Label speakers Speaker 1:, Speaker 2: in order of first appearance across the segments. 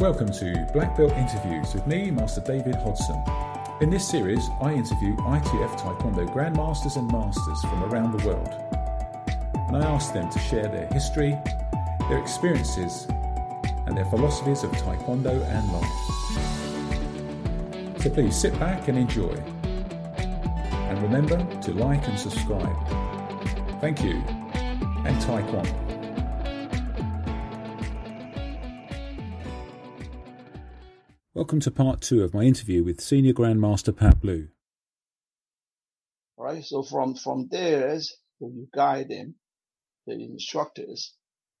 Speaker 1: Welcome to Black Belt Interviews with me, Master David Hodson. In this series, I interview ITF Taekwondo Grandmasters and Masters from around the world. And I ask them to share their history, their experiences, and their philosophies of Taekwondo and life. So please sit back and enjoy. And remember to like and subscribe. Thank you, and Taekwondo. Welcome to part two of my interview with Senior Grandmaster Phap Lu.
Speaker 2: Right. So from from there, when you guide them, the instructors,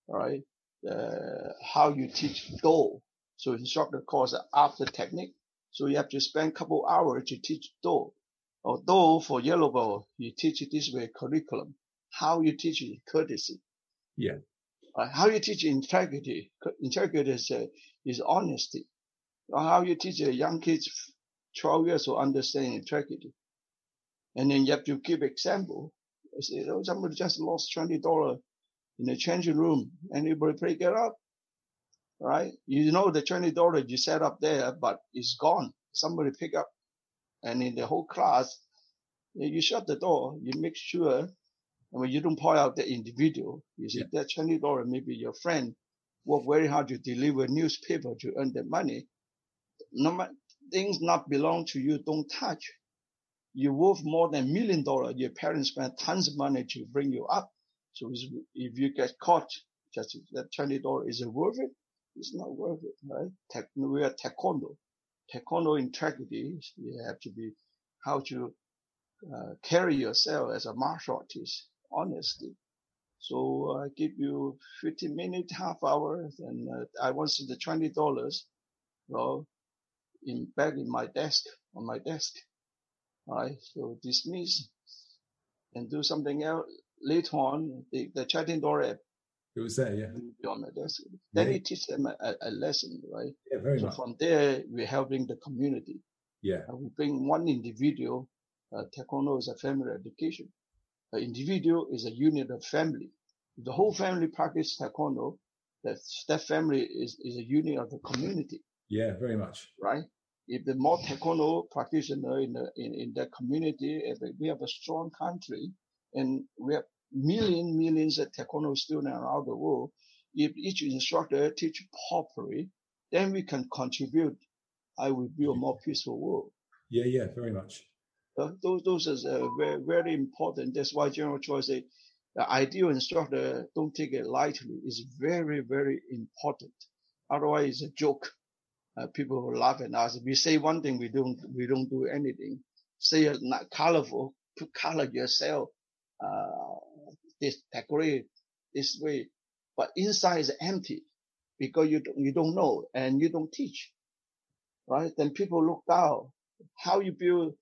Speaker 2: right? Uh, how you teach Do. So instructor calls it after technique. So you have to spend a couple hours to teach Do. Or Do for yellow belt, you teach it this way curriculum. How you teach it courtesy.
Speaker 1: Yeah.
Speaker 2: Right? How you teach integrity. Integrity is, uh, is honesty how you teach a young kids 12 years to understand integrity. And then you have to give example. Say, oh, somebody just lost $20 in the changing room. Anybody pick it up? Right? You know the $20 you set up there, but it's gone. Somebody pick up. And in the whole class, you shut the door. You make sure and when you don't point out the individual, you say yeah. that $20 maybe your friend worked very hard to deliver newspaper to earn the money no things not belong to you, don't touch. You're worth more than a million dollars. Your parents spent tons of money to bring you up. So if you get caught, just that twenty dollars is it worth it? It's not worth it, right? Tech, we are taekwondo. Taekwondo integrity. You have to be how to uh, carry yourself as a martial artist, honestly. So I give you 15 minutes, half hour, and uh, I want the $20. Well, in back in my desk on my desk. Right, so dismiss and do something else. Later on, the, the chatting door app.
Speaker 1: It was there, yeah.
Speaker 2: On my desk. Then yeah. you teach them a, a, lesson, right?
Speaker 1: Yeah, very
Speaker 2: so
Speaker 1: much.
Speaker 2: from there, we're helping the community.
Speaker 1: Yeah.
Speaker 2: We bring one individual. Uh, taekwondo is a family education. An individual is a unit of family. If the whole family practice taekwondo, that that family is, is a unit of the community.
Speaker 1: Yeah, very much.
Speaker 2: Right? If the more taekwondo practitioner in the in, in that community, if we have a strong country and we have million millions of taekwondo students around the world, if each instructor teach properly, then we can contribute. I will build a more peaceful world.
Speaker 1: Yeah, yeah, very much.
Speaker 2: Uh, those those are uh, very very important. That's why General Choi say the ideal instructor don't take it lightly. It's very very important. Otherwise, it's a joke uh, people will laugh at us. We say one thing, we don't, we don't do anything. Say it's not colorful, put color yourself, uh, this decorate this way, but inside is empty because you don't, you don't know and you don't teach, right? Then people look down. How you build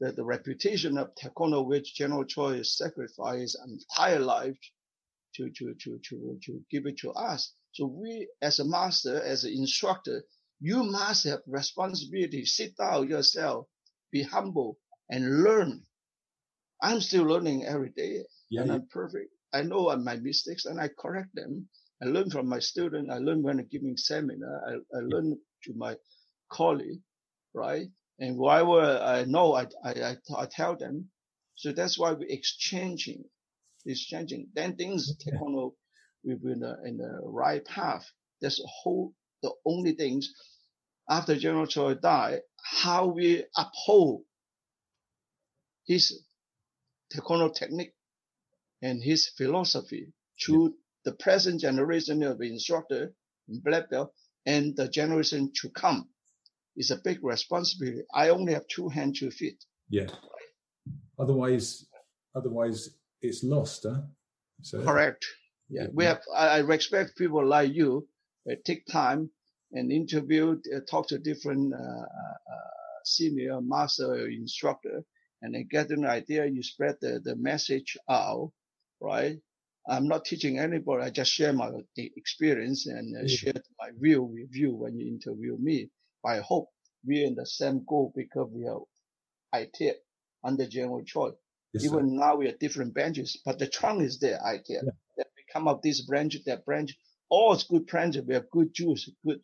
Speaker 2: the, the reputation of taekwondo, which General Choi sacrificed entire life to, to, to, to, to give it to us. So we, as a master, as an instructor, you must have responsibility. Sit down yourself, be humble and learn. I'm still learning every day
Speaker 1: yeah,
Speaker 2: and
Speaker 1: yeah.
Speaker 2: I'm perfect. I know my mistakes and I correct them. I learn from my student. I learn when I'm giving seminar. I, I learn to my colleague, right? And whatever I know, I, I, I, tell them. So that's why we're exchanging, exchanging. Then things take on, a, we've been in the right path. That's a whole, the only things after General Choi died, how we uphold his taekwondo technique and his philosophy to yeah. the present generation of instructor in black belt and the generation to come is a big responsibility. I only have two hands to feed.
Speaker 1: Yeah. Otherwise, otherwise it's lost, huh?
Speaker 2: So. Correct. Yeah, we have. I, respect people like you. Take time and interview, uh, talk to different uh, uh, senior, master, instructor, and then get an idea. You spread the, the message out, right? I'm not teaching anybody. I just share my experience and uh, share my view with you when you interview me. I hope we're in the same goal because we are ITF under General Choi.
Speaker 1: Yes,
Speaker 2: Even
Speaker 1: sir.
Speaker 2: now we are different branches, but the trunk is there, ITF. Then we come up this branch, that branch, all is good branches. We have good juice, good,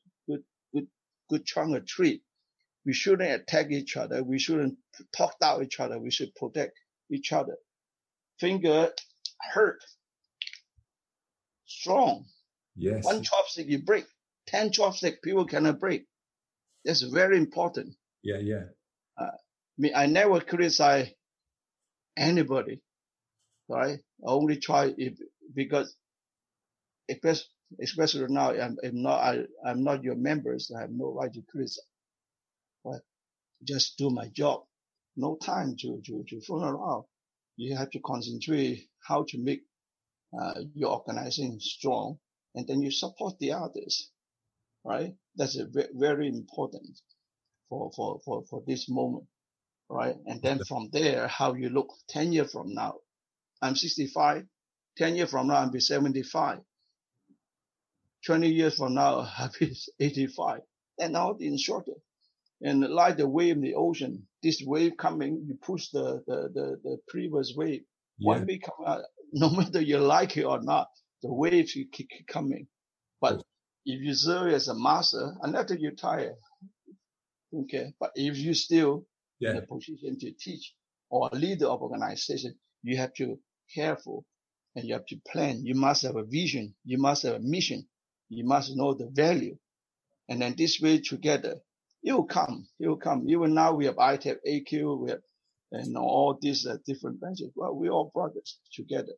Speaker 2: good, good of tree. We shouldn't attack each other. We shouldn't talk down each other. We should protect each other. Finger hurt, strong.
Speaker 1: Yes.
Speaker 2: One chopstick you break. Ten chopstick people cannot break. That's very important.
Speaker 1: Yeah, yeah.
Speaker 2: Uh, I mean, I never criticize anybody, right? I only try if, because especially, especially now, I'm, I'm not, I, I'm not your members. I have no right to criticize, but just do my job. No time to, to, to fool around. You have to concentrate how to make uh, your organization strong and then you support the others, right? That's a ve- very important for, for, for, for this moment, right? And then from there, how you look 10 years from now. I'm 65. 10 years from now, I'll be 75. 20 years from now, be 85. And now the shorter. And like the wave in the ocean, this wave coming, you push the, the, the, the previous wave.
Speaker 1: Yeah.
Speaker 2: One wave come out, no matter you like it or not, the waves keep, keep coming. But if you serve as a master, unless you tire, okay. But if you still in
Speaker 1: Yeah.
Speaker 2: a position to teach or lead the organization, you have to careful and you have to plan. You must have a vision. You must have a mission. You must know the value. And then this way together, it will come. It will come. Even now we have ITEP, AQ, we have, and all these uh, different branches. Well, we're all brothers together.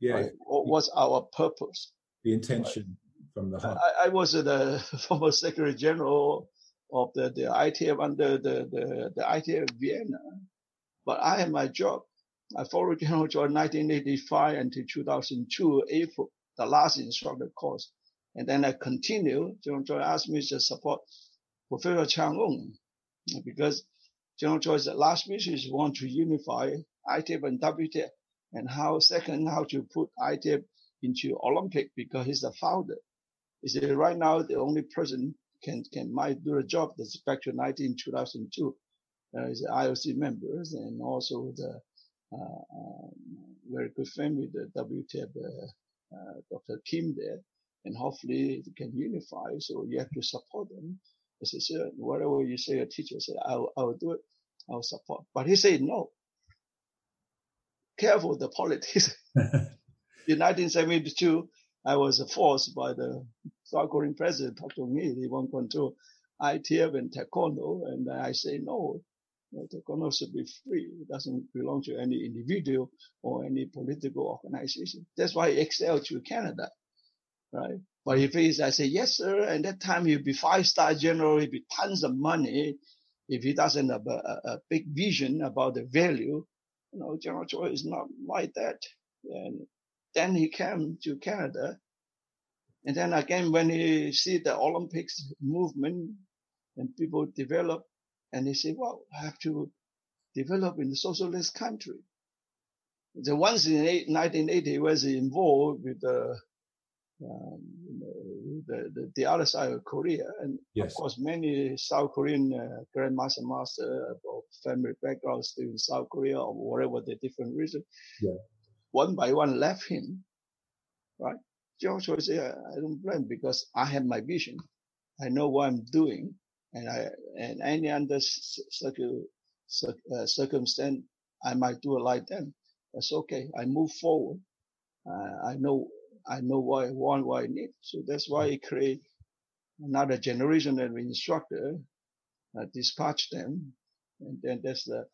Speaker 1: Yeah.
Speaker 2: Right? What was our purpose?
Speaker 1: The intention from the heart.
Speaker 2: I, I was the former Secretary General of the, the ITF under the, the, the ITF Vienna, but I had my job. I followed General Choi 1985 until 2002, April, the last instructor course. And then I continued. General Choi asked me to support Professor Chang Ung because General Choi's last mission is want to unify ITF and WTF and how second, how to put ITF into Olympic because he's the founder. He said right now the only person can can might do the job that's back to 19 2002 uh, the IOC members and also the uh, uh, very good friend with the WTF uh, uh, Dr. Kim there and hopefully they can unify so you have to support them. I said, sir, whatever you say, a teacher said, I'll, I'll do it. I'll support. But he said, no. Careful the politics. In 1972, I was forced by the South Korean president to talk to me. They want control ITF and taekwondo. And I say, no, taekwondo should be free. It doesn't belong to any individual or any political organization. That's why I excel to Canada, right? But if he's, I say, yes, sir. And that time he'll be five star general. He'll be tons of money. If he doesn't have a, a, big vision about the value, you know, General Choi is not like that. And then he came to Canada. And then again, when he see the Olympics movement and people develop and he say, well, I have to develop in the socialist country. The ones in 1980 was involved with the, um, the, the, the other side of Korea. And
Speaker 1: Yes.
Speaker 2: of course, many South Korean uh, grandmaster master of family background still in South Korea or whatever the different reason.
Speaker 1: Yeah.
Speaker 2: One by one left him, right? George was say, I don't blame because I have my vision. I know what I'm doing and I, and any under circle, uh, circumstance, I might do it like them. That's okay. I move forward. Uh, I know, I know what I want, what I need. So that's why I create another generation of instructor, uh, dispatch them. And then that's the,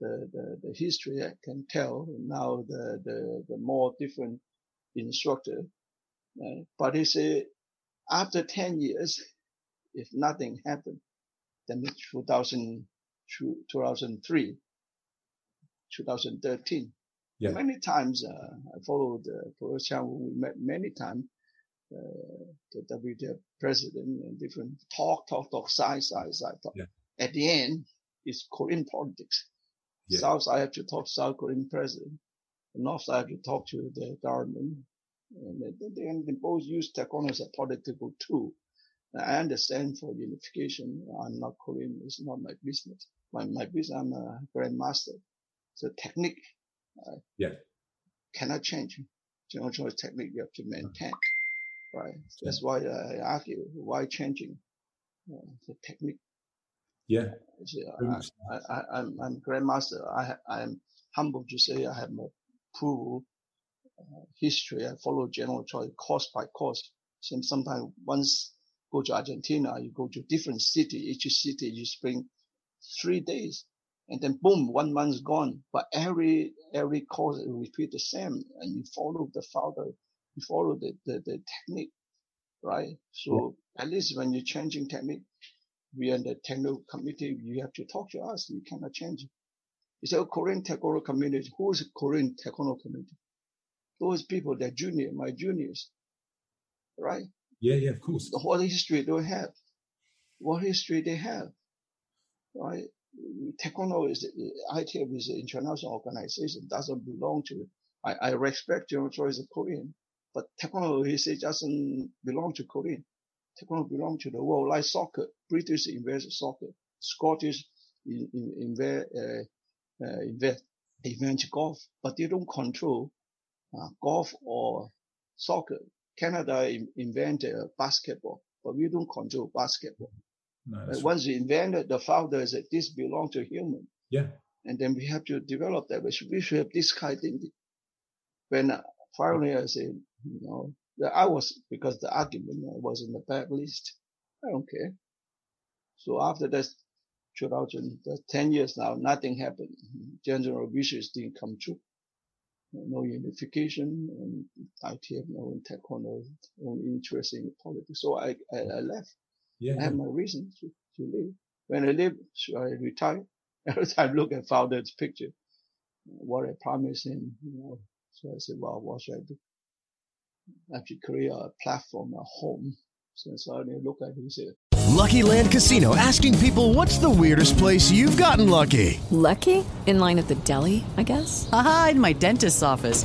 Speaker 2: the, the, the history I can tell. Now the, the, the more different instructor. Uh, but he said after 10 years, if nothing happened, then it's 2000, 2003, 2013,
Speaker 1: Yeah.
Speaker 2: Many times uh, I followed uh, Professor Chang. We met many times. Uh, the WTF president and different talk, talk, talk, side, side, side, talk.
Speaker 1: Yeah.
Speaker 2: At the end, it's Korean politics.
Speaker 1: Yeah.
Speaker 2: South, I have to talk to South Korean president. North, I have to talk to the government. And they, they, they both use taekwondo as a political tool. I understand for unification. I'm not Korean. It's not my business. My, my business, I'm a grandmaster. So technique, uh,
Speaker 1: Yeah.
Speaker 2: cannot change. General Choi's technique you have to maintain. Right. That's why I argue why changing uh, the technique.
Speaker 1: Yeah.
Speaker 2: Is, uh, I, I'm, I'm grandmaster. I, I am humbled to say I have a full uh, history. I follow General Choi course by course. So sometimes once go to Argentina, you go to different city. Each city you spend three days, and then boom, one month's gone. But every every course repeat the same, and you follow the founder, you follow the the, the technique, right? So at least when you're changing technique, we are the technical committee. You have to talk to us. You cannot change it. It's a Korean taekwondo community. Who is Korean taekwondo community? Those people, they're junior, my juniors, right?
Speaker 1: Yeah, yeah, of course.
Speaker 2: The whole history they have. What history they have, right? Taekwondo is, ITF is an international organization, doesn't belong to, I, I respect your choice of Korean, but said, doesn't belong to Korean. Taekwondo belong to the world, like soccer. British invest soccer. Scottish in, in, invest, uh, uh, invest, invent golf, but they don't control uh, golf or soccer. Canada in, invented uh, basketball, but we don't control basketball.
Speaker 1: No, right.
Speaker 2: once we invented, the founder said this belongs to human,
Speaker 1: Yeah.
Speaker 2: and then we have to develop that. We should, we should have this kind of thing. When finally I said, you know, I was because the argument I was in the bad list. I don't care. So after that, 2000, that's 10 years now, nothing happened. General wishes didn't come true. No unification, and ITF, no taekwondo, no interest in politics. So I, I, I left.
Speaker 1: Yeah.
Speaker 2: I have my reason to, to leave. When I live, so I retire. Every time I look at founder's picture, what I promised him, you know. So I said, well, what should I do? I have create a platform, a home. So, so I look at it and say,
Speaker 3: Lucky Land Casino asking people what's the weirdest place you've gotten lucky?
Speaker 4: Lucky? In line at the deli, I guess?
Speaker 5: Aha, in my dentist's office.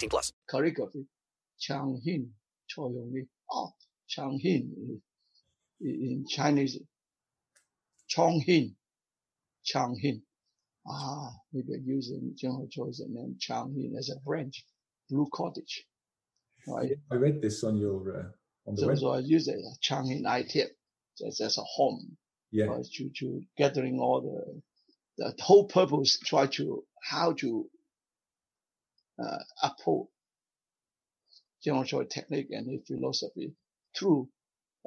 Speaker 6: plus.
Speaker 2: calligraphy, Chang Hon, Cho Yong Li. Oh, Chang Hon in Chinese, Chong Hin, Chang Hon. Ah, maybe using General Choi's name Chang Hon as a branch, Blue Cottage. Right.
Speaker 1: I read this on your uh, on the
Speaker 2: So,
Speaker 1: web.
Speaker 2: so I use it, Chang Hon ITF as, as a home.
Speaker 1: Yeah.
Speaker 2: uh, to, to gathering all the, the whole purpose, try to, how to, uh, uphold general technique and the philosophy through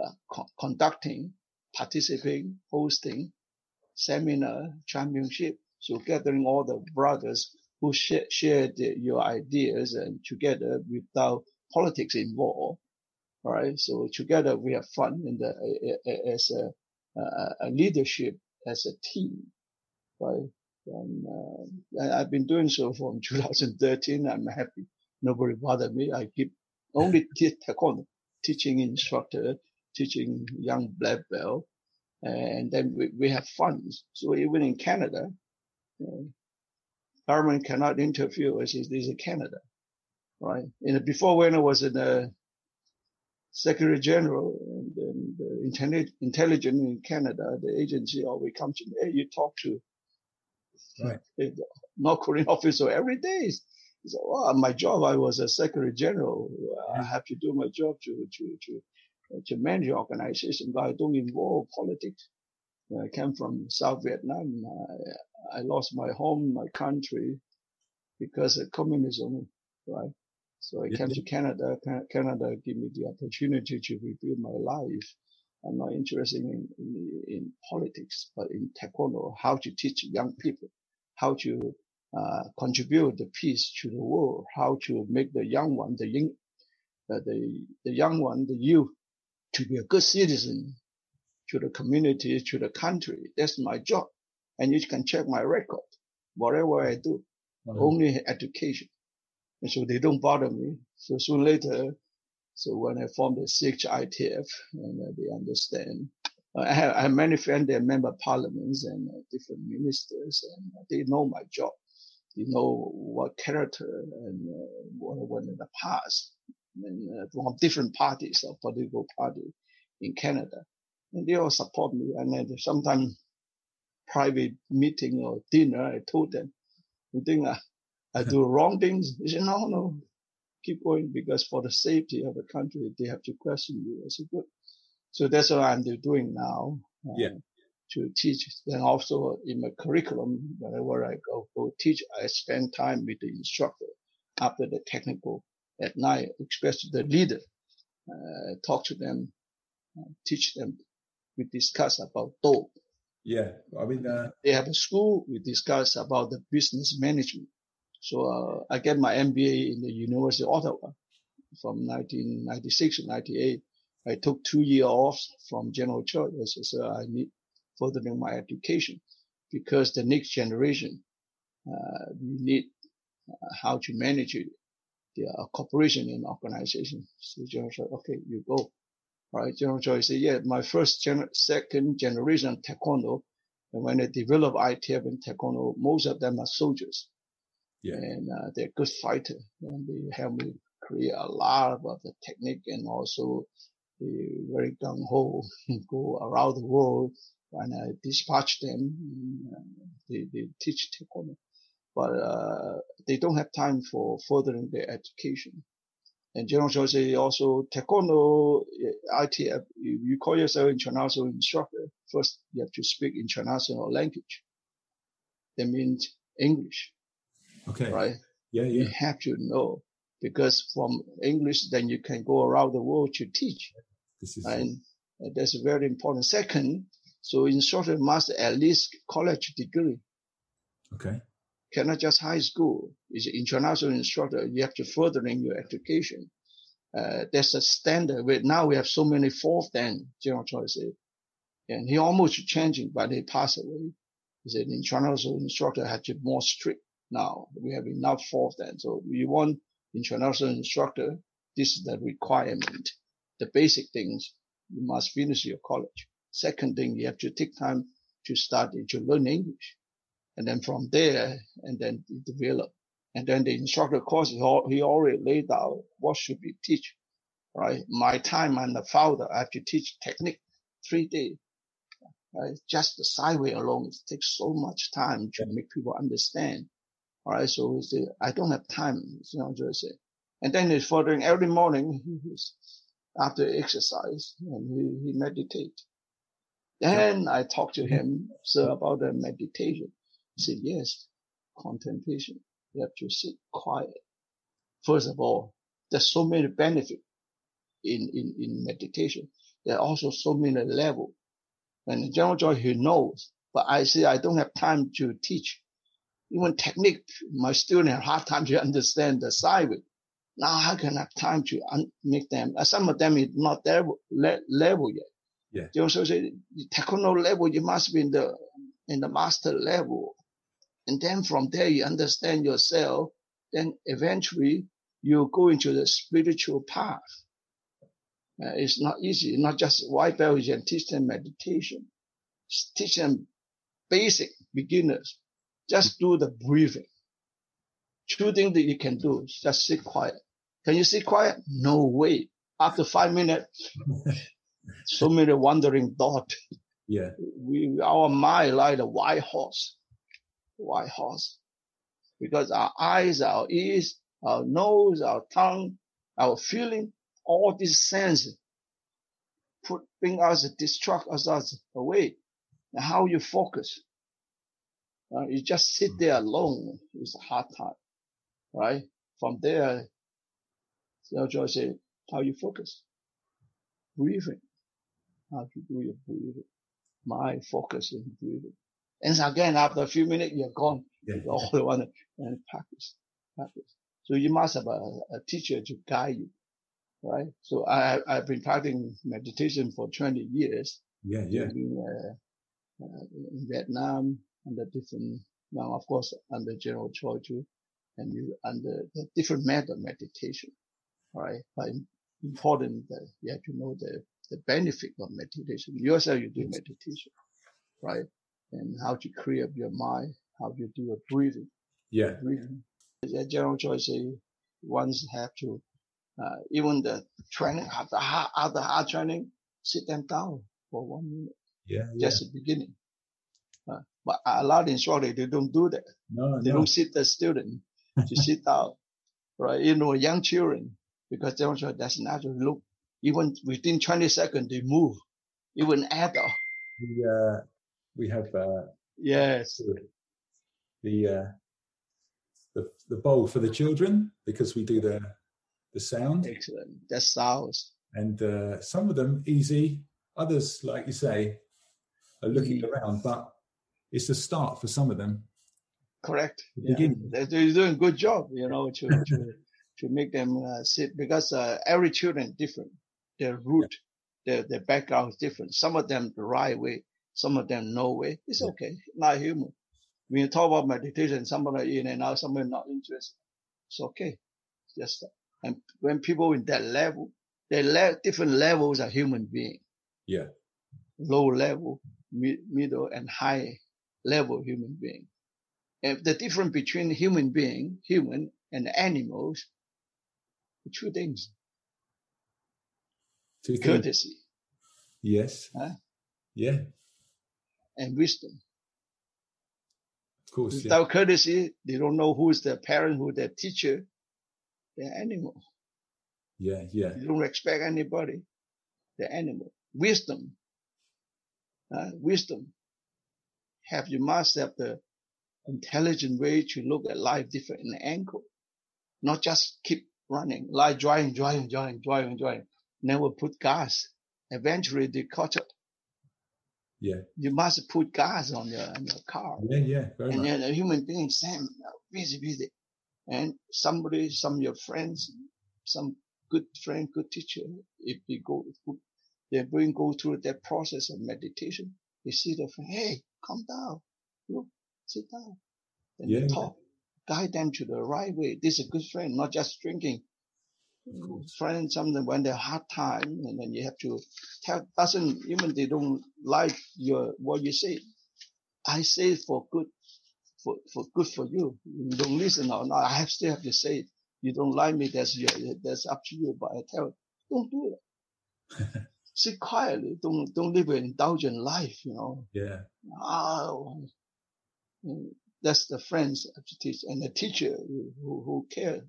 Speaker 2: uh, co- conducting, participating, hosting, seminar, championship. So gathering all the brothers who share, share the, your ideas and together without politics involved. right? So together we have fun in the, as a, uh, a leadership as a team. Right. And, uh, I've been doing so from 2013. I'm happy. Nobody bothered me. I keep only teach taekwondo, teaching instructor, teaching young black belt, and then we, we have funds. So even in Canada, uh, government cannot interfere as it is in Canada, right? And before when I was in the Secretary General and, and the intelligence in Canada, the agency always comes to me, hey, you talk to
Speaker 1: right.
Speaker 2: North Korean officer every day. He said, well, my job, I was a Secretary General. I mm-hmm. have to do my job to, to, to, to manage the organization, but I don't involve politics. I came from South Vietnam, I, I lost my home, my country because of communism, right? So I came to Canada. Canada gave me the opportunity to rebuild my life. I'm not interested in, in, in politics, but in taekwondo, how to teach young people, how to uh, contribute the peace to the world, how to make the young one, the young, uh, the, the young one, the youth, to be a good citizen to the community, to the country. That's my job. And you can check my record, whatever I do, mm-hmm. only education. And so they don't bother me. So soon later, so when I formed the CHITF, and uh, they understand, uh, I, have, I have many friends, they're member of parliaments and uh, different ministers, and they know my job. They know what character and uh, what I went in the past, and uh, from different parties or political party in Canada, and they all support me. And then sometimes private meeting or dinner, I told them, you think I, I do wrong things. He said, no, no, keep going because for the safety of the country, they have to question you. I said, good. So that's what I'm doing now.
Speaker 1: Uh, yeah.
Speaker 2: To teach. Then also in my curriculum, whenever I go, go teach, I spend time with the instructor after the technical at night, especially the leader, uh, talk to them, uh, teach them. We discuss about dope.
Speaker 1: Yeah. I mean, uh...
Speaker 2: they have a school. We discuss about the business management. So uh, I get my MBA in the University of Ottawa from 1996 to 98. I took two years off from General Choi. I said, I need furthering my education because the next generation, uh, we need uh, how to manage it, the uh, corporation and organization. So General Choi, okay, you go. All right. General Choi said, yeah, my first gen- second generation taekwondo. And when I develop ITF and taekwondo, most of them are soldiers.
Speaker 1: Yeah.
Speaker 2: And uh, they're good fighter and they help me create a lot of the technique and also they very gung ho go around the world and I dispatch them. They, they teach taekwondo, but uh, they don't have time for furthering their education. And General Choi also taekwondo, ITF, you call yourself international instructor. First, you have to speak international language. That means English.
Speaker 1: Okay.
Speaker 2: Right?
Speaker 1: Yeah, yeah.
Speaker 2: You have to know because from English, then you can go around the world to teach.
Speaker 1: This is
Speaker 2: and that's very important. Second, so instructor must at least college degree.
Speaker 1: Okay.
Speaker 2: Cannot just high school. Is international instructor. You have to furthering your education. Uh, that's a standard. We, now we have so many fourth dan General Choi said. And he almost changing, but he passed away. He said international instructor had to be more strict now. We have enough fourth dan. So we want international instructor. This is the requirement. The basic things, you must finish your college. Second thing, you have to take time to study, to learn English. And then from there, and then develop. And then the instructor course, he already laid out what should be teach, right? My time and the founder, I have to teach technique three days. Right? Just the sideway alone it takes so much time to make people understand. All right. So he said, I don't have time, you know, just say. And then he's furthering every morning after exercise and he, he meditate. Then I talked to mm-hmm. him so about the meditation. He said, yes, contemplation. You have to sit quiet. First of all, there's so many benefits in, in, in meditation. There are also so many levels. And General Choi, he knows, but I say I don't have time to teach. Even technique, my student have hard time to understand the side. Now I can have time to un- make them. Uh, some of them is not there le- level yet.
Speaker 1: Yeah.
Speaker 2: You also say taekwondo level, you must be in the in the master level, and then from there you understand yourself. Then eventually you go into the spiritual path. Uh, it's not easy. Not just white belt and teach them meditation. Teach them basic beginners. Just do the breathing. Two things that you can do. Just sit quiet. Can you sit quiet? No way. After five minutes, so many wandering thoughts.
Speaker 1: Yeah.
Speaker 2: We, our mind like a white horse, white horse, because our eyes, our ears, our nose, our tongue, our feeling, all these senses put, bring us, distract us, away. How you focus. Uh, you just sit there alone. It's a hard time, right? From there, so Joy say, how you focus? Breathing. How to do your breathing. My focus in breathing. And again, after a few minutes, you're gone.
Speaker 1: Yeah.
Speaker 2: You all want to and practice, practice. So you must have a, a teacher to guide you, right? So I, I've been practicing meditation for 20 years.
Speaker 1: Yeah, yeah.
Speaker 2: Uh, uh, in Vietnam under different, now of course under General Choi too, and you under the different method of meditation, right? But important that you have to know the, the benefit of meditation. Yourself, you do meditation, right? And how to clear up your mind, how you do a breathing.
Speaker 1: Yeah.
Speaker 2: Breathing. The General Choi say ones have to, uh, even the training, after hard, after hard training, sit them down for one minute.
Speaker 1: Yeah. yeah.
Speaker 2: Just the beginning. But a lot of instructors, they don't do that.
Speaker 1: No,
Speaker 2: They
Speaker 1: no.
Speaker 2: don't sit the student to sit down, right? You know, young children, because they also, that's natural. Look, even within 20 seconds, they move. Even adult.
Speaker 1: We, uh, we have, uh,
Speaker 2: Yes.
Speaker 1: the, uh, the, the bowl for the children because we do the, the sound
Speaker 2: Excellent. That's sounds.
Speaker 1: and, uh, some of them easy. Others, like you say, are looking
Speaker 2: Mm.
Speaker 1: around, but it's a start for some of them.
Speaker 2: Correct.
Speaker 1: The
Speaker 2: Yeah. They're, they're doing a good job, you know, to, to, to make them uh, sit because uh, every children different. Their root, their, their background is different. Some of them the right way, some of them no way. It's okay. Not human. When you talk about meditation, somebody in and out, somebody not interested. It's okay. Just, that. and when people in that level, they le- different levels of human being,
Speaker 1: Yeah.
Speaker 2: low level, mid, middle and high level human being. And the difference between human being, human and animals, two things.
Speaker 1: Two things.
Speaker 2: Courtesy
Speaker 1: Yes.
Speaker 2: Huh?
Speaker 1: Yeah.
Speaker 2: and wisdom.
Speaker 1: Of course. Yeah.
Speaker 2: Without courtesy, they don't know who's their parent, who their teacher. They're animal.
Speaker 1: Yeah. Yeah.
Speaker 2: They don't respect anybody. They're animal. Wisdom. Uh, wisdom. Have you must have the intelligent way to look at life different in angle. Not just keep running, like driving, driving, driving, driving, driving. Never put gas. Eventually they caught up.
Speaker 1: Yeah.
Speaker 2: You must put gas on your, on your car.
Speaker 1: Yeah. Yeah.
Speaker 2: And
Speaker 1: much.
Speaker 2: then a human being, same, busy, busy. And somebody, some of your friends, some good friend, good teacher, if they go, they bring go through that process of meditation, they see the friend, hey, calm down, look, sit down. Then
Speaker 1: Yeah,
Speaker 2: they talk, guide them to the right way. This is a good friend, not just drinking. Friend, something when they're hard time, and then you have to tell, doesn't, even they don't like your, what you say. I say it for good, for, for good for you. You don't listen or not. I have still have to say it. You don't like me, that's your, that's up to you. But I tell, don't do it. Sit quietly. Don't, don't live an indulgent life, you know.
Speaker 1: Yeah.
Speaker 2: Oh, mm, that's the friends have to teach and the teacher who, who, care.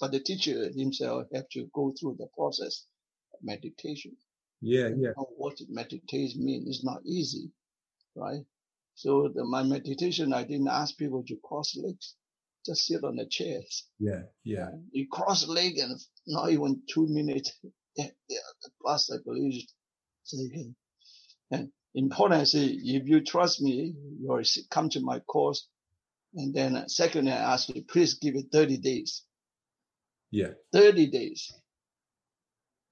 Speaker 2: But the teacher himself have to go through the process of meditation.
Speaker 1: Yeah. Yeah.
Speaker 2: What meditation mean It's not easy, right? So the, my meditation, I didn't ask people to cross legs, just sit on the chairs.
Speaker 1: Yeah. Yeah.
Speaker 2: You cross leg and not even two minutes. Yeah, yeah, the bus, I believe, so you can. And important, I say, if you trust me, you come to my course. And then uh, secondly, I ask you, please give it 30 days.
Speaker 1: Yeah.
Speaker 2: 30 days.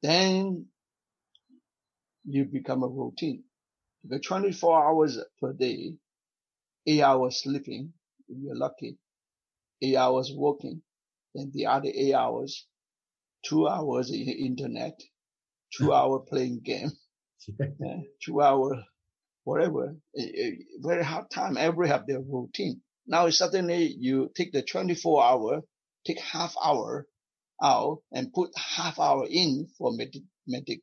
Speaker 2: Then you become a routine. If you're 24 hours per day, eight hours sleeping, if you're lucky, eight hours working, then the other eight hours, two hours in the internet, two hour playing game, yeah, two hour, whatever. Eh, eh, Very hard time. Every have their routine. Now suddenly you take the 24 hour, take half hour out and put half hour in for med- med-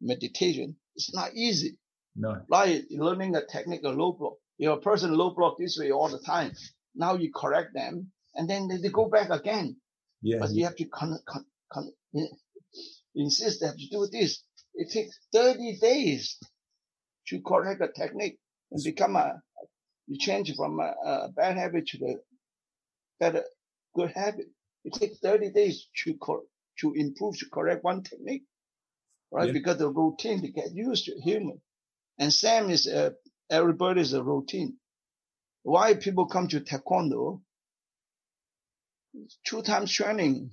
Speaker 2: meditation. It's not easy.
Speaker 1: No.
Speaker 2: Like learning a technique, a low block. You know, a person low block this way all the time. Now you correct them and then they, they go back again.
Speaker 1: Yeah.
Speaker 2: But you have to con- con- insist have to do this. It takes 30 days to correct a technique and become a, you change from a, a bad habit to the better, good habit. It takes 30 days to, cor- to improve, to correct one technique, right?
Speaker 1: Yeah.
Speaker 2: Because the routine, they get used to human. And same is, everybody is a routine. Why people come to Taekwondo? Two times training.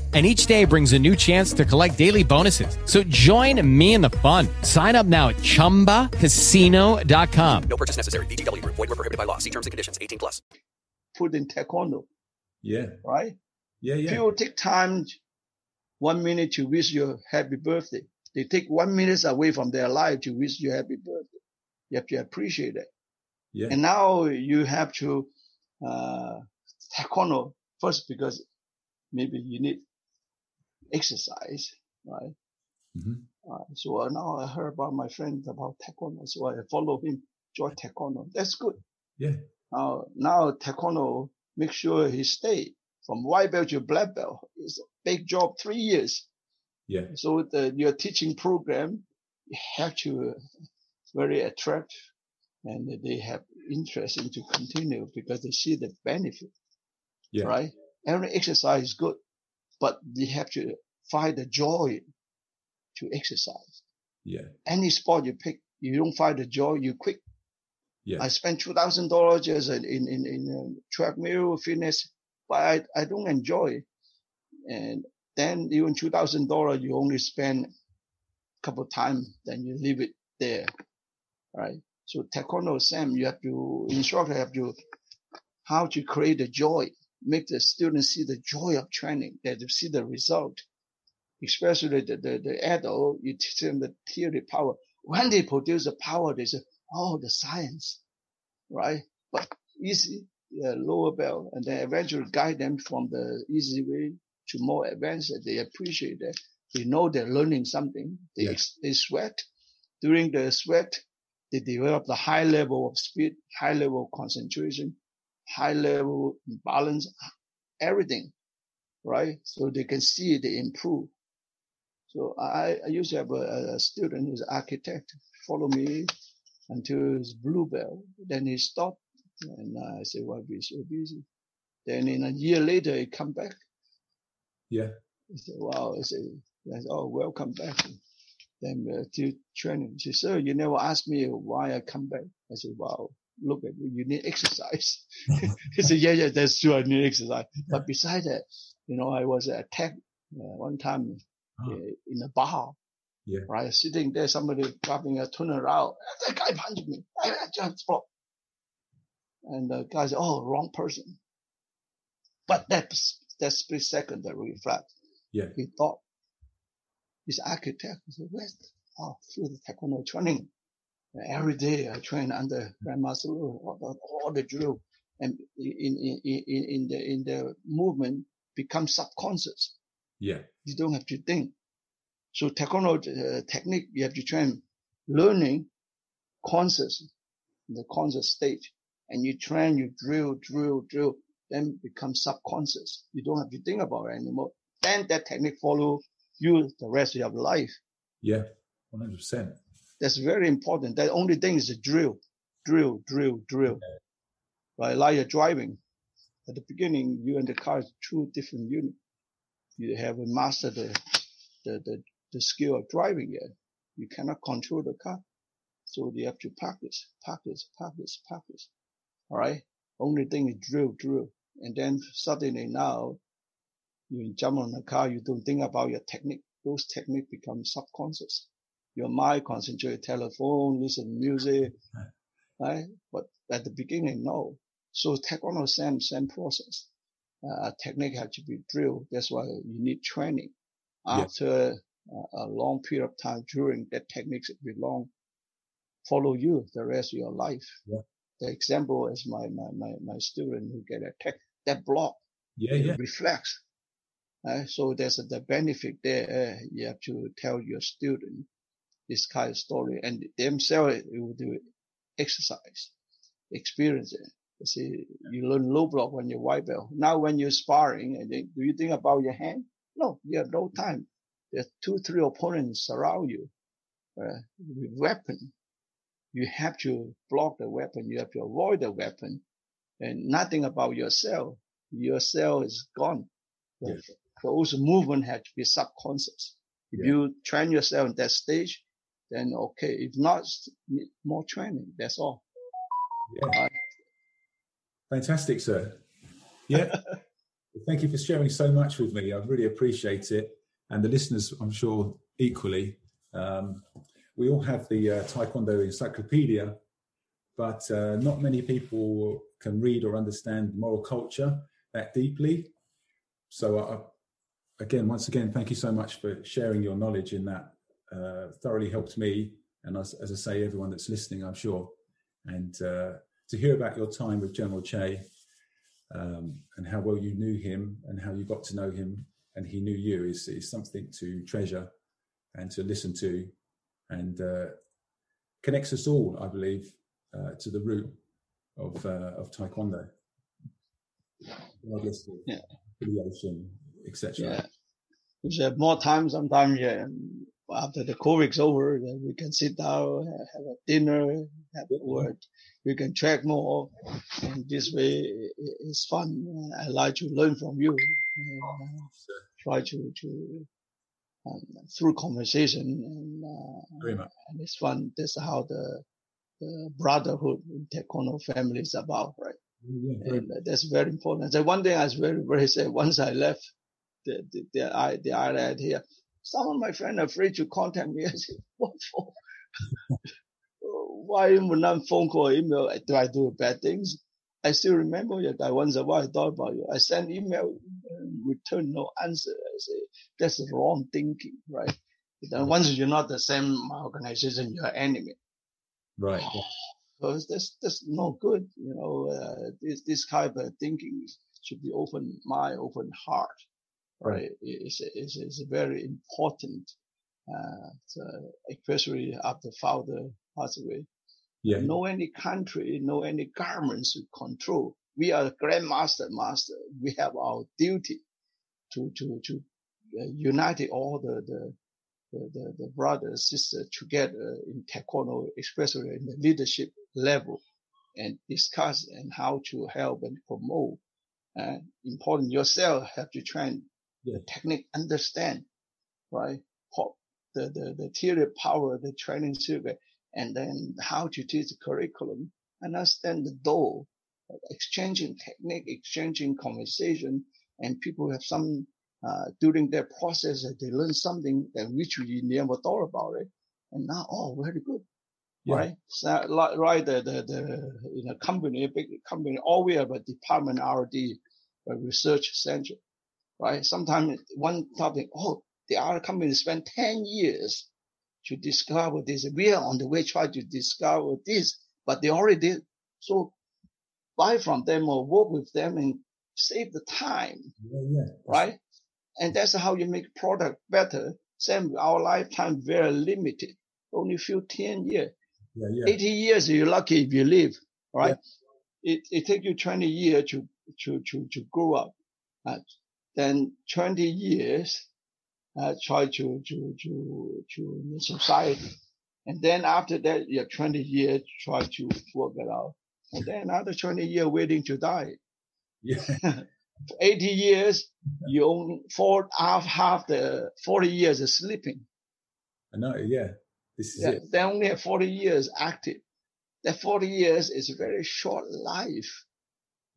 Speaker 7: and each day brings a new chance to collect daily bonuses. So join me in the fun. Sign up now at ChumbaCasino.com.
Speaker 6: No purchase necessary. VGW Group. Void were prohibited by law. See terms and conditions. 18 plus.
Speaker 2: Put in Taekwondo,
Speaker 1: Yeah.
Speaker 2: right?
Speaker 1: Yeah. Yeah.
Speaker 2: People take time, one minute to wish you happy birthday. They take one minute away from their life to wish you happy birthday. You have to appreciate it.
Speaker 1: Yeah.
Speaker 2: And now you have to, uh, taekwondo first because maybe you need exercise, right?
Speaker 1: Mhm.
Speaker 2: Uh, so uh, now I heard about my friend about taekwondo, so I follow him, join taekwondo. That's good.
Speaker 1: Yeah.
Speaker 2: Now, now taekwondo, make sure he stay from white belt to black belt. It's a big job, three years.
Speaker 1: Yeah.
Speaker 2: So the, your teaching program, you have to uh, very attractive and they have interest in to continue because they see the benefit,
Speaker 1: Yeah.
Speaker 2: right? Every exercise is good, but you have to find the joy to exercise.
Speaker 1: Yeah.
Speaker 2: Any sport you pick, you don't find the joy, you quit.
Speaker 1: Yeah.
Speaker 2: I spent two thousand dollars just in in in, in um, treadmill fitness, but I I don't enjoy. And then even two thousand dollars, you only spend a couple times, then you leave it there, right? So taekwondo, Sam, you have to instructor have to how to create the joy, make the students see the joy of training, that they see the result. Especially the, the, the adult, you teach them the theory power. When they produce the power, they say, oh, the science, right? But easy, uh, lower belt, and then eventually guide them from the easy way to more advanced. They appreciate that. They know they're learning something. They,
Speaker 1: Yeah.
Speaker 2: they sweat. During the sweat, they develop the high level of speed, high level of concentration, high level balance, everything, right? So they can see they improve. So I, I used to have a, a student who's an architect follow me until his blue belt. Then he stopped and I said, why be so busy? Then in a year later, he come back.
Speaker 1: Yeah.
Speaker 2: I said, wow. I said, I said oh, welcome back. Then uh, to training. She said, sir, you never asked me why I come back. I said, wow, look at you. You need exercise. he said, yeah, yeah, that's true. I need exercise. But besides that, you know, I was attacked uh, one time uh, in a bar.
Speaker 1: Yeah.
Speaker 2: Right, sitting there, somebody grabbing a turn around. That guy punched me. I, I just. And the guy said, "Oh, wrong person." But that that split second, that reflect.
Speaker 1: Yeah.
Speaker 2: He thought he's architect. He said, "Where's the, oh through the taekwondo training? Every day I train under Grandmaster Lu, all the, the drill, and in in in in the in the movement become subconscious.
Speaker 1: Yeah.
Speaker 2: You don't have to think. So taekwondo uh, technique, you have to train learning conscious, the conscious stage. And you train, you drill, drill, drill, then become subconscious. You don't have to think about it anymore. Then that technique follow you the rest of your life.
Speaker 1: Yeah. One hundred percent.
Speaker 2: That's very important. The only thing is the drill, drill, drill, drill. Right? Like you're driving. At the beginning, you and the car is two different units. You haven't mastered the, the, the, the skill of driving yet. You cannot control the car. So you have to practice, practice, practice, practice. All right. Only thing is drill, drill. And then suddenly now you jump on the car, you don't think about your technique. Those technique become subconscious. Your mind concentrate telephone, listen music, right? But at the beginning, no. So taekwondo same same process. Uh, technique had to be drilled. That's why you need training. After a long period of time, during that techniques belong follow you the rest of your life.
Speaker 1: Yeah.
Speaker 2: The example is my my my, my student who get attacked. That block
Speaker 1: Yeah, yeah.
Speaker 2: reflects. Uh, so there's a, the benefit there. Uh, you have to tell your student this kind of story and themselves will do exercise, experience it. You see, you learn low block when you're white belt. Now when you're sparring, and then, do you think about your hand? No, you have no time. There are two, three opponents surround you uh, with weapon. You have to block the weapon. You have to avoid the weapon and nothing about yourself. Yourself is gone. The, Those movement have to be subconscious. If
Speaker 1: Yeah.
Speaker 2: you train yourself in that stage, then okay. If not, more training. That's all.
Speaker 1: Yeah. Fantastic, sir. Yeah. Thank you for sharing so much with me. I really appreciate it. And the listeners, I'm sure, equally. Um, we all have the uh, Taekwondo Encyclopedia, but uh, not many people can read or understand moral culture that deeply. So, I, again, once again, thank you so much for sharing your knowledge in that. Uh, thoroughly helped me, and as, as I say, everyone that's listening, I'm sure. And uh, to hear about your time with General Choi um, and how well you knew him and how you got to know him and he knew you is, is something to treasure and to listen to and uh, connects us all, I believe, uh, to the root of, uh, of Taekwondo, regardless of
Speaker 2: Yeah.
Speaker 1: affiliation, etc.
Speaker 2: Yeah. We should have more time sometime. Yeah. And After the COVID's over, then we can sit down, have a dinner, have a word. We can track more. And this way it's fun. I like to learn from you. Uh, try to, to, um, through conversation and, uh, and it's fun. That's how the, the brotherhood in Taekwondo family is about, right?
Speaker 1: Yeah,
Speaker 2: And that's very important. So one thing I was very, very sad. Once I left the, the, the, I, the island here, some of my friends are afraid to contact me. I said, what for? Why would not phone call, email? Do I do bad things? I still remember you guy once a while I thought about you. I send email, return no answer. I say, that's the wrong thinking, right? Then once you're not the same organization, you're enemy.
Speaker 1: Right.
Speaker 2: So it's- that's that's no good. You know, uh, this this kind of thinking should be open mind, open heart, right? It's it's, it's very important, uh, especially after founder passed away.
Speaker 1: Yeah.
Speaker 2: No any country, no any governments control. We are grandmaster, master. We have our duty to to to uh, unite all the the the, the, the brothers, sisters together in taekwondo, especially in the leadership level, and discuss and how to help and promote. Uh, important yourself have to train
Speaker 1: Yeah.
Speaker 2: the technique, understand, right? The, the, the theory power, the training circuit, and then how to teach the curriculum, understand the door, exchanging technique, exchanging conversation, and people have some uh, during their process that they learn something that which we never thought about it, and now oh very good,
Speaker 1: Yeah.
Speaker 2: right? So like right the the the in a company, a big company, all we have a department R&D, a research center, right? Sometimes one topic, oh the other company spent ten years to discover this. We are on the way try to discover this, but they already did. So buy from them or work with them and save the time,
Speaker 1: Yeah, yeah.
Speaker 2: right? And that's how you make product better. Same, our lifetime very limited, only few 10 years.
Speaker 1: Yeah, yeah.
Speaker 2: 80 years, you're lucky if you live, right? It, it take you 20 years to, to, to, to grow up. Uh, then 20 years, uh, try to, to, to, to the society. And then after that, you have 20 years, try to work it out. And then another 20 years waiting to die.
Speaker 1: Yeah.
Speaker 2: 80 years, you own four, half, half the 40 years is sleeping.
Speaker 1: I know. Yeah. This is
Speaker 2: Yeah,
Speaker 1: it.
Speaker 2: they only have 40 years active. That 40 years is a very short life.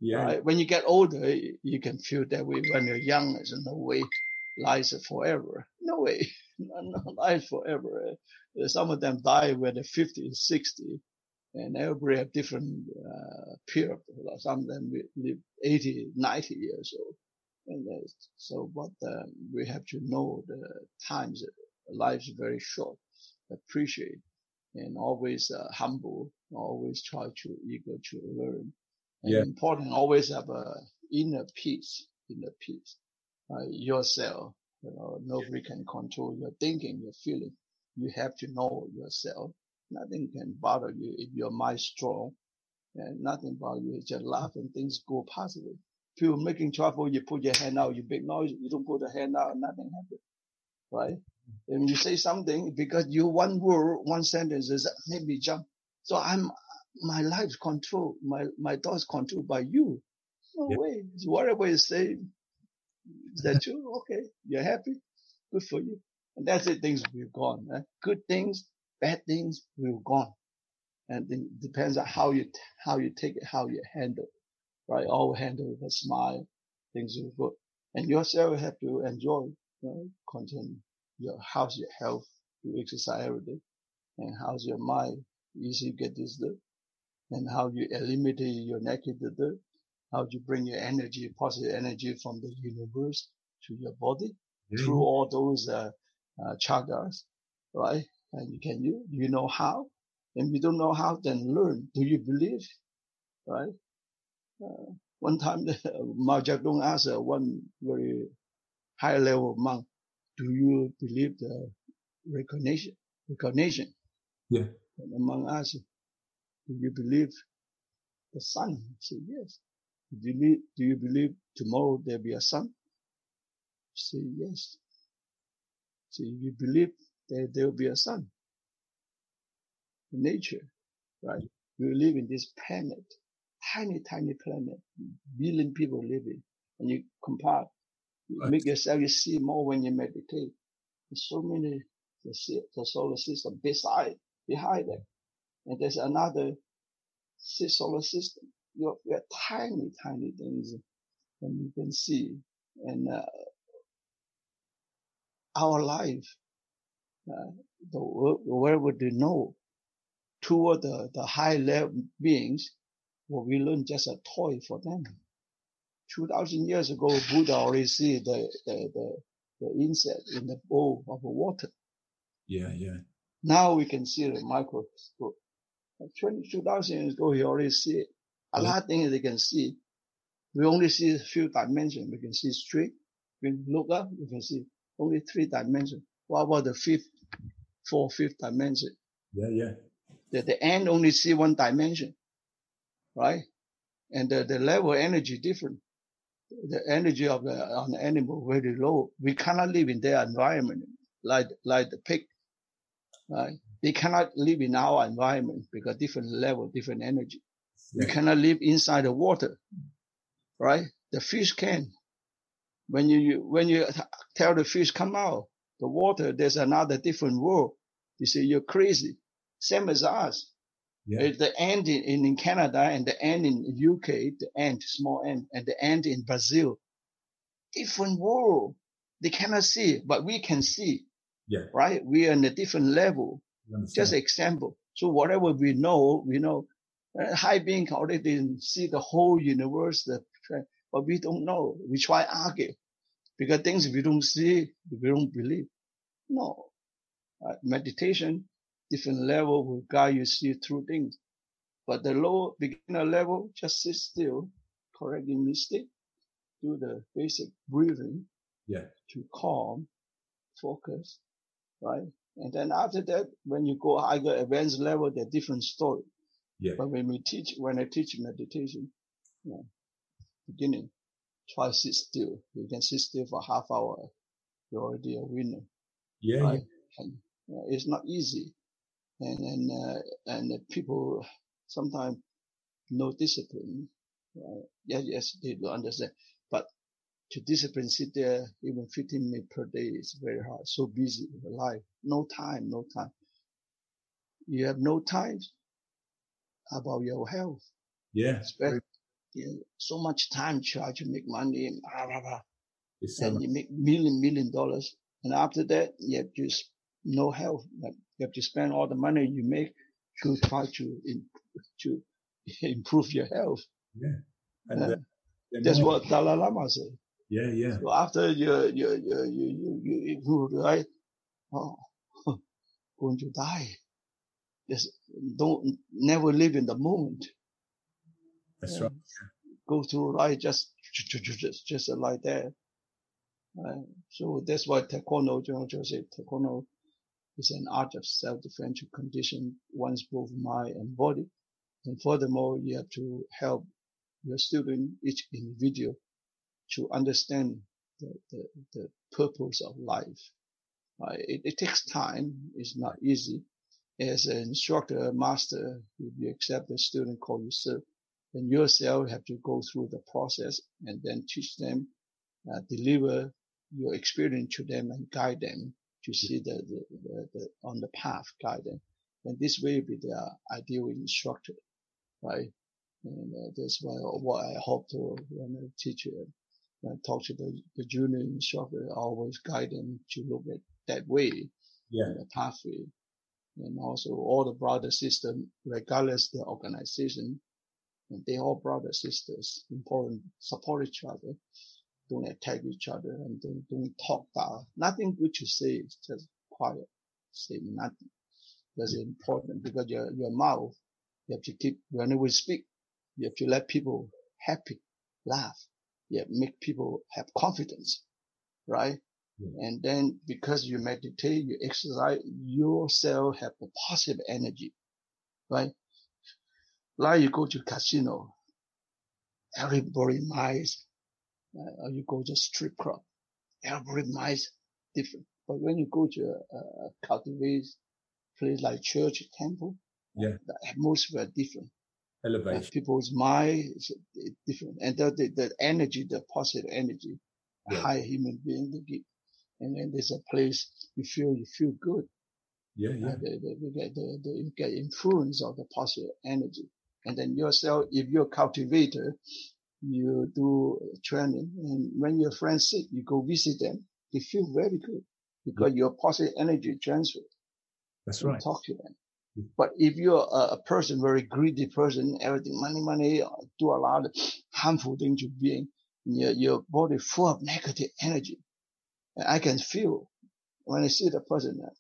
Speaker 1: Yeah.
Speaker 2: Right? When you get older, you can feel that way. When you're young, there's no way life is forever. No way. No, no life forever. Uh, Some of them die when they're 50, 60. and everybody have different uh, period. Some of them live 80, 90 years old. And uh, so what uh, we have to know the times, life's very short, appreciate and always uh, humble, always try to eager to learn. And important, always have a inner peace, inner peace. Uh, yourself, you know, nobody can control your thinking, your feeling. You have to know yourself. Nothing can bother you if your mind strong. And nothing bother you. Just laugh and things go positive. People making trouble, you put your hand out, you make noise, you don't put the hand out, nothing happens. Right? And you say something because you one word, one sentence is made me jump. So I'm my life's controlled, my my thoughts controlled by you. No
Speaker 1: Yeah.
Speaker 2: way. Whatever you say, is that true? Okay. You're happy? Good for you. And that's it. Things will gone. eh? Good things, bad things will gone. And it depends on how you, how you take it, how you handle, it, right? All handle with a smile. Things will good. And yourself have to enjoy, you know, content your, how's your health? You exercise every day. And how's your mind? Easy to get this done. And how you eliminate your negative dirt. How you bring your energy, positive energy from the universe to your body through all those uh, uh, chakras, right? And you can you you know how, and you don't know how, then learn. Do you believe, right? Uh, one time, the, Mao Zedong asked uh, one very high level monk, "Do you believe the recognition? Recognition?"
Speaker 1: Yeah.
Speaker 2: And the monk asked, "Do you believe the sun?" He said, "Yes." Do you, believe- do you believe tomorrow there'll be a sun? Say yes. So you believe that there will be a sun. Nature, right? We live in this planet, tiny, tiny planet, billion people living, and you compare, you
Speaker 1: Right.
Speaker 2: make yourself you see more when you meditate. There's so many the, the solar system beside, behind it, and there's another solar system. You're, you're tiny, tiny things, and you can see, and uh, our life, uh, the, where would they know toward the, the high level beings, what we learn just a toy for them. 2000 years ago, Buddha already see the, the, the, the insect in the bowl of water.
Speaker 1: Yeah, yeah.
Speaker 2: Now we can see the microscope. 20, 2000 years ago, he already see it. A lot of things they can see. We only see a few dimensions. We can see straight. We look up, we can see only three dimensions. What about the fifth, fourth, fifth dimension?
Speaker 1: Yeah, yeah.
Speaker 2: The, the end only see one dimension, right? And the, the level of energy different. The energy of the, on the animal very low. We cannot live in their environment like, like the pig, right? They cannot live in our environment because different level, different energy.
Speaker 1: Yeah.
Speaker 2: cannot live inside the water, right? The fish can. When you, you when you tell the fish come out, the water, there's another different world. You say you're crazy. Same as us.
Speaker 1: Yeah.
Speaker 2: The ant in, in in Canada and the ant in UK, the ant, small ant, and the ant in Brazil, different world. They cannot see, but we can see,
Speaker 1: Yeah.
Speaker 2: right? We are in a different level. Just example. So whatever we know, we know. Uh, high being already see the whole universe, the, but we don't know. We try argue because things we don't see, we don't believe. No. Uh, meditation, different level will guide you see through things. But the low beginner level, just sit still, correcting mistake, do the basic breathing
Speaker 1: Yeah.
Speaker 2: to calm, focus, right? And then after that, when you go higher advanced level, they're different story.
Speaker 1: Yeah.
Speaker 2: But when we teach, when I teach meditation, you know, beginning, try to sit still. You can sit still for half hour. You're already a winner,
Speaker 1: Yeah.
Speaker 2: right? And uh, it's not easy. And, and, uh, and the people sometimes no discipline, right? Yes, yes, they don't understand. To discipline, sit there even 15 minutes per day is very hard. So busy with life. No time, no time. You have no time about your health.
Speaker 1: Yeah.
Speaker 2: Spend yeah, so much time try to make money and blah, blah, blah. And you make million, million dollars. And after that, you have just no health. Like, You have to spend all the money you make to try to in, to improve your health.
Speaker 1: Yeah. And the- uh, the
Speaker 2: That's what Dalai Lama said.
Speaker 1: Yeah, yeah.
Speaker 2: So after you you you you you, you right? Oh, going to die. Just don't never live in the moment.
Speaker 1: That's
Speaker 2: Yeah.
Speaker 1: right.
Speaker 2: Go through life just just just like that. Right? So that's why Taekwondo, General said, Taekwondo is an art of self-defense to condition one's both mind and body. And furthermore, you have to help your student, each individual, to understand the, the, the purpose of life. Right? It, it takes time. It's not easy. As an instructor, master, if you accept the student call yourself, then yourself have to go through the process and then teach them, uh, deliver your experience to them and guide them to see the, the, the, the on the path, guide them. And this way be the ideal instructor, right? And uh, that's why what I hope to when I teach I talk to the, the junior instructor, I always guide them to look at that way,
Speaker 1: Yeah.
Speaker 2: the pathway. And also all the brother sisters, regardless the organization, and they all brother sisters, important, support each other, don't attack each other, and don't, don't talk down. Nothing good to say, it's just quiet, say nothing. That's important because your, your mouth, you have to keep, when we speak, you have to let people happy, laugh. To make people have confidence, right? And then because you meditate, you exercise, yourself have the positive energy, right? Like you go to casino, everybody nice, uh, or you go to strip club, everybody nice, different. But when you go to a, a cultivated place like church, temple,
Speaker 1: Yeah.
Speaker 2: the atmosphere different.
Speaker 1: Elevation.
Speaker 2: people's mind is uh, different, and the, the, the energy, the positive energy,
Speaker 1: Yeah.
Speaker 2: high human being they give. And then there's a place you feel you feel good.
Speaker 1: Yeah, yeah.
Speaker 2: Uh, the, the, you get the, the you get influence of the positive energy, and then yourself, if you're a cultivator, you do training, and when your friends sick, you go visit them. They feel very good because your positive energy transfer.
Speaker 1: That's right.
Speaker 2: Talk to them. But if you're a, person, very greedy person, everything, money, money, do a lot of harmful things to being, your, your body full of negative energy. And I can feel when I see the person that,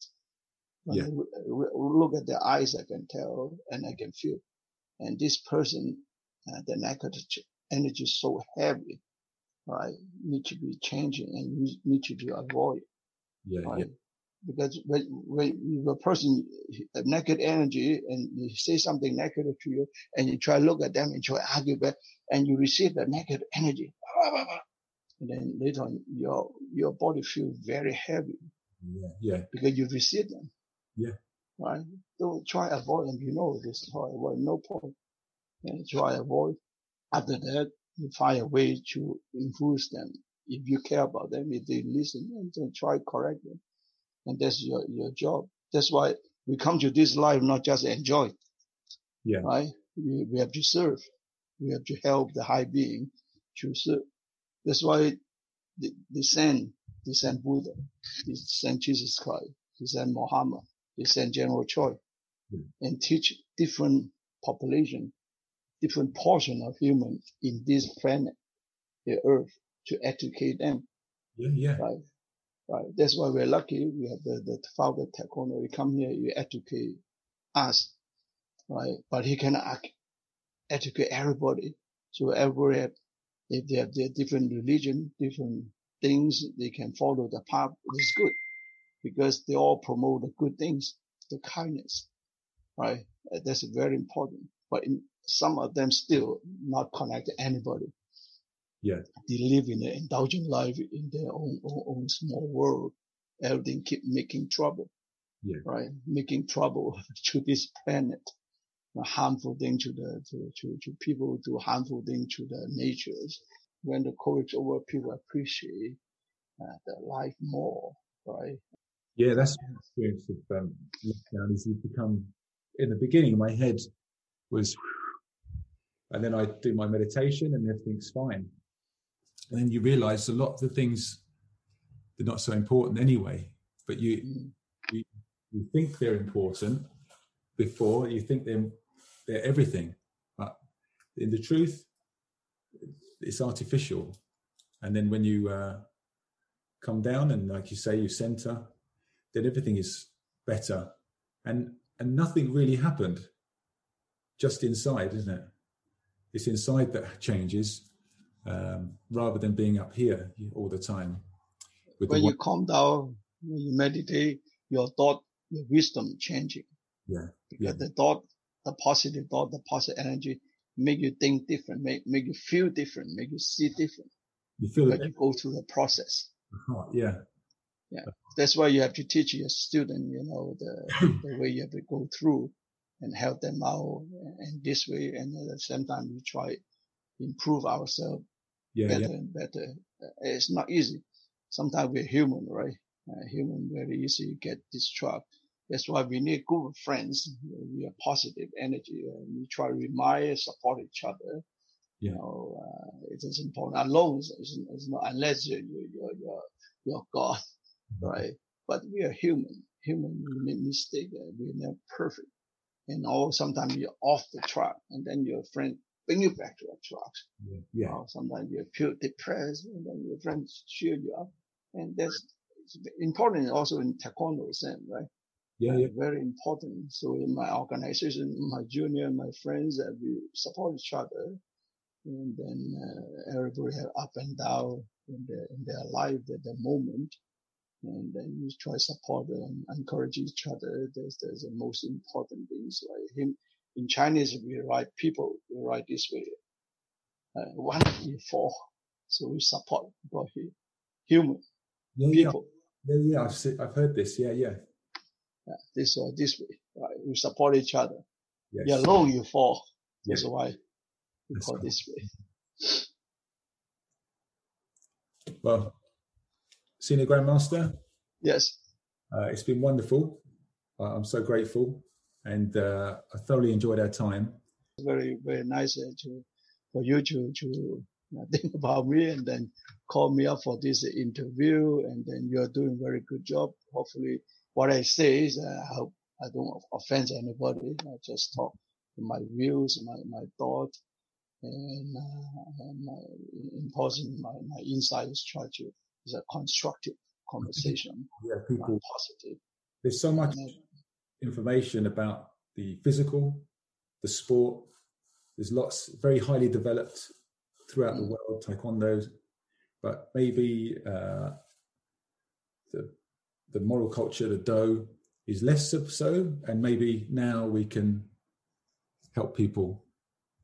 Speaker 2: when
Speaker 1: Yeah.
Speaker 2: I w- w- look at their eyes, I can tell and I can feel. And this person, uh, the negative energy is so heavy, right? Need to be changing and need to be avoid
Speaker 1: Yeah,
Speaker 2: right?
Speaker 1: yeah.
Speaker 2: Because when, when a person have negative energy and you say something negative to you and you try to look at them and try to argue back and you receive the negative energy. And then later on your, your body feels very heavy
Speaker 1: Yeah, yeah.
Speaker 2: because you receive them,
Speaker 1: Yeah.
Speaker 2: right? Don't try to avoid them. You know this, try avoid, no point. And try avoid. After that, you find a way to influence them. If you care about them, if they listen, and then try correct them. And that's your, your job. That's why we come to this life, not just enjoy,
Speaker 1: Yeah.
Speaker 2: right? We, we have to serve. We have to help the high being to serve. That's why they, they send, they send Buddha, they send Jesus Christ, they send Muhammad, they send General Choi hmm. and teach different population, different portion of human in this planet, the earth, to educate them.
Speaker 1: Yeah, yeah.
Speaker 2: Right. Right. That's why we're lucky. We have the, the founder taekwondo. You come here, you educate us. Right. But he cannot educate everybody. So everybody, have, if they have their different religion, different things, they can follow the path. It's good because they all promote the good things, the kindness. Right. That's very important. But in, some of them still not connect to anybody
Speaker 1: Yeah.
Speaker 2: they live in an indulgent life in their own, own, own small world. Everything keep making trouble,
Speaker 1: Yeah.
Speaker 2: right? Making trouble to this planet. A harmful thing to the, to, to, to people, do harmful thing to the natures. When the COVID over, people appreciate uh, the life more, right?
Speaker 1: Yeah, that's my experience of um, lockdown. Is you become in the beginning, my head was, and then I do my meditation, and everything's fine. And then you realise a lot of the things they're not so important anyway, but you you, you think they're important, before, you think they're they're everything, but in the truth, it's artificial. And then when you uh, come down and, like you say, you center, then everything is better, and and nothing really happened. Just inside, isn't it? It's inside that changes, um, rather than being up here all the time.
Speaker 2: when you calm down, when you meditate, your thought, your wisdom changing.
Speaker 1: Yeah.
Speaker 2: Because yeah. the thought, the positive thought, the positive energy make you think different, make, make you feel different, make you see different.
Speaker 1: You feel
Speaker 2: that you go through the process.
Speaker 1: Uh-huh. Yeah.
Speaker 2: Yeah. That's why you have to teach your student, you know, the, the way you have to go through and help them out and this way. And at the same time, we try improve ourselves
Speaker 1: yeah,
Speaker 2: better
Speaker 1: yeah.
Speaker 2: and better. It's not easy. Sometimes we're human, right? Uh, human very easy get distracted. That's why we need group of friends. We are positive energy. And we try to remind, support each other.
Speaker 1: Yeah.
Speaker 2: You know, uh, it is important. Alone is, is not unless you're, you're, you're, you're God,
Speaker 1: Mm-hmm.
Speaker 2: right? But we are human. Human, we make mistakes. We're never perfect. And all sometimes you're off the track, and then your friend bring you back to the track.
Speaker 1: Yeah. yeah.
Speaker 2: You know, sometimes you feel depressed, and then your friends cheer you up, and that's important. Also in taekwondo, same right?
Speaker 1: Yeah, yeah.
Speaker 2: Very important. So in my organization, my junior, my friends, uh, we support each other, and then uh, everybody have up and down in their in their life at the moment and then you try to support and encourage each other. There's, there's the most important things. Like him in Chinese, we write people, we write this way, uh, one in four. So we support people here, human
Speaker 1: yeah,
Speaker 2: people.
Speaker 1: Yeah, yeah, I've seen, I've heard this. Yeah, yeah.
Speaker 2: yeah this or this way, right? We support each other.
Speaker 1: Yes.
Speaker 2: You're alone, you fall. That's
Speaker 1: Yeah.
Speaker 2: why we
Speaker 1: That's
Speaker 2: call
Speaker 1: right.
Speaker 2: this way.
Speaker 1: Well, Senior Grandmaster,
Speaker 2: Yes.
Speaker 1: uh, it's been wonderful. Uh, I'm so grateful, and uh, I thoroughly enjoyed our time.
Speaker 2: very very nice uh, to for you to to uh, think about me and then call me up for this interview and then you're doing very good job hopefully what i say is uh, i hope i don't offend anybody i just talk my views my my thoughts and, uh, and my important my, my insight is try to is a constructive conversation
Speaker 1: Yeah, people.
Speaker 2: positive
Speaker 1: There's so much information about the physical, the sport. There's lots very highly developed throughout the world, taekwondo, but maybe uh, the the moral culture, the do, is less so- so, and maybe now we can help people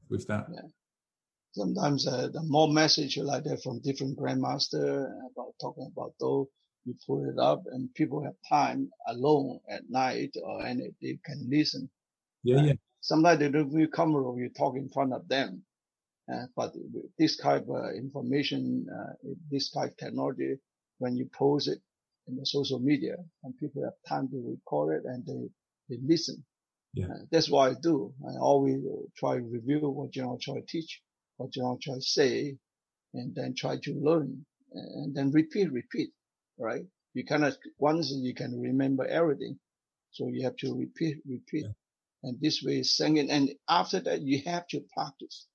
Speaker 1: with that.
Speaker 2: sometimes uh, the more message like that from different grandmaster about talking about though you put it up and people have time alone at night or and they can listen.
Speaker 1: Yeah, yeah,
Speaker 2: Sometimes they don't feel comfortable you talk in front of them. Uh, but this type of information, uh, this type of technology, when you post it in the social media and people have time to record it and they, they listen.
Speaker 1: Yeah.
Speaker 2: Uh, that's what I do. I always uh, try to review what General Choi teach, what General Choi say, and then try to learn and then repeat, repeat, right? You cannot, once you can remember everything. So you have to repeat, repeat. And this way singing. And after that, you have to practice.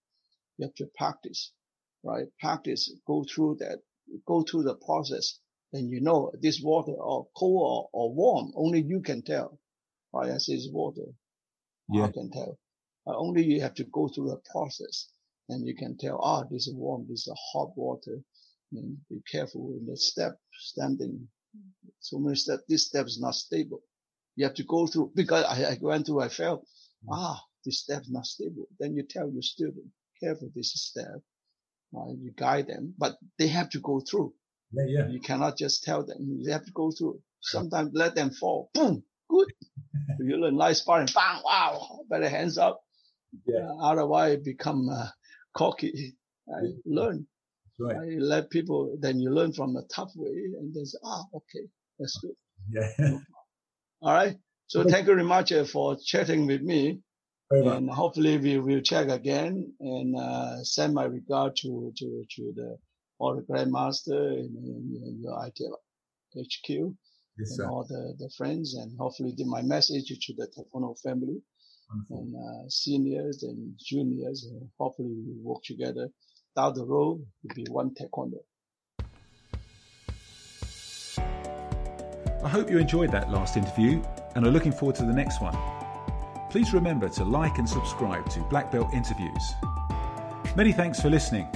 Speaker 2: You have to practice, right? Practice, go through that, go through the process. Then you know this water or cold or, or warm, only you can tell. Right? I say it's water.
Speaker 1: Yeah.
Speaker 2: I can tell. Uh, only you have to go through the process and you can tell, ah, this is warm, this is hot water. And be careful in the step, standing. So many steps, this step is not stable. You have to go through, because I, I went through, I felt, ah, this step is not stable. Then you tell your student, careful this step. Right? You guide them, but they have to go through.
Speaker 1: yeah, yeah.
Speaker 2: You cannot just tell them. They have to go through. Sometimes let them fall. Boom. Good. you learn nice sparring. Bang. Wow. Better hands up.
Speaker 1: Yeah.
Speaker 2: Uh, otherwise become uh, cocky. I learn.
Speaker 1: Right.
Speaker 2: I let people, then you learn from a tough way and then say, ah, okay, that's good.
Speaker 1: Yeah.
Speaker 2: All right. So thank you very much uh, for chatting with me.
Speaker 1: Very much.
Speaker 2: And hopefully we will check again and uh, send my regard to, to, to the all the grandmaster in, in, in your ITF HQ.
Speaker 1: Yes,
Speaker 2: and all the, the friends, and hopefully the, my message to the Taekwondo family
Speaker 1: Wonderful.
Speaker 2: and uh, seniors and juniors. Uh, hopefully we work together down the road to be one Taekwondo.
Speaker 1: I hope you enjoyed that last interview and are looking forward to the next one. Please remember to like and subscribe to Black Belt Interviews. Many thanks for listening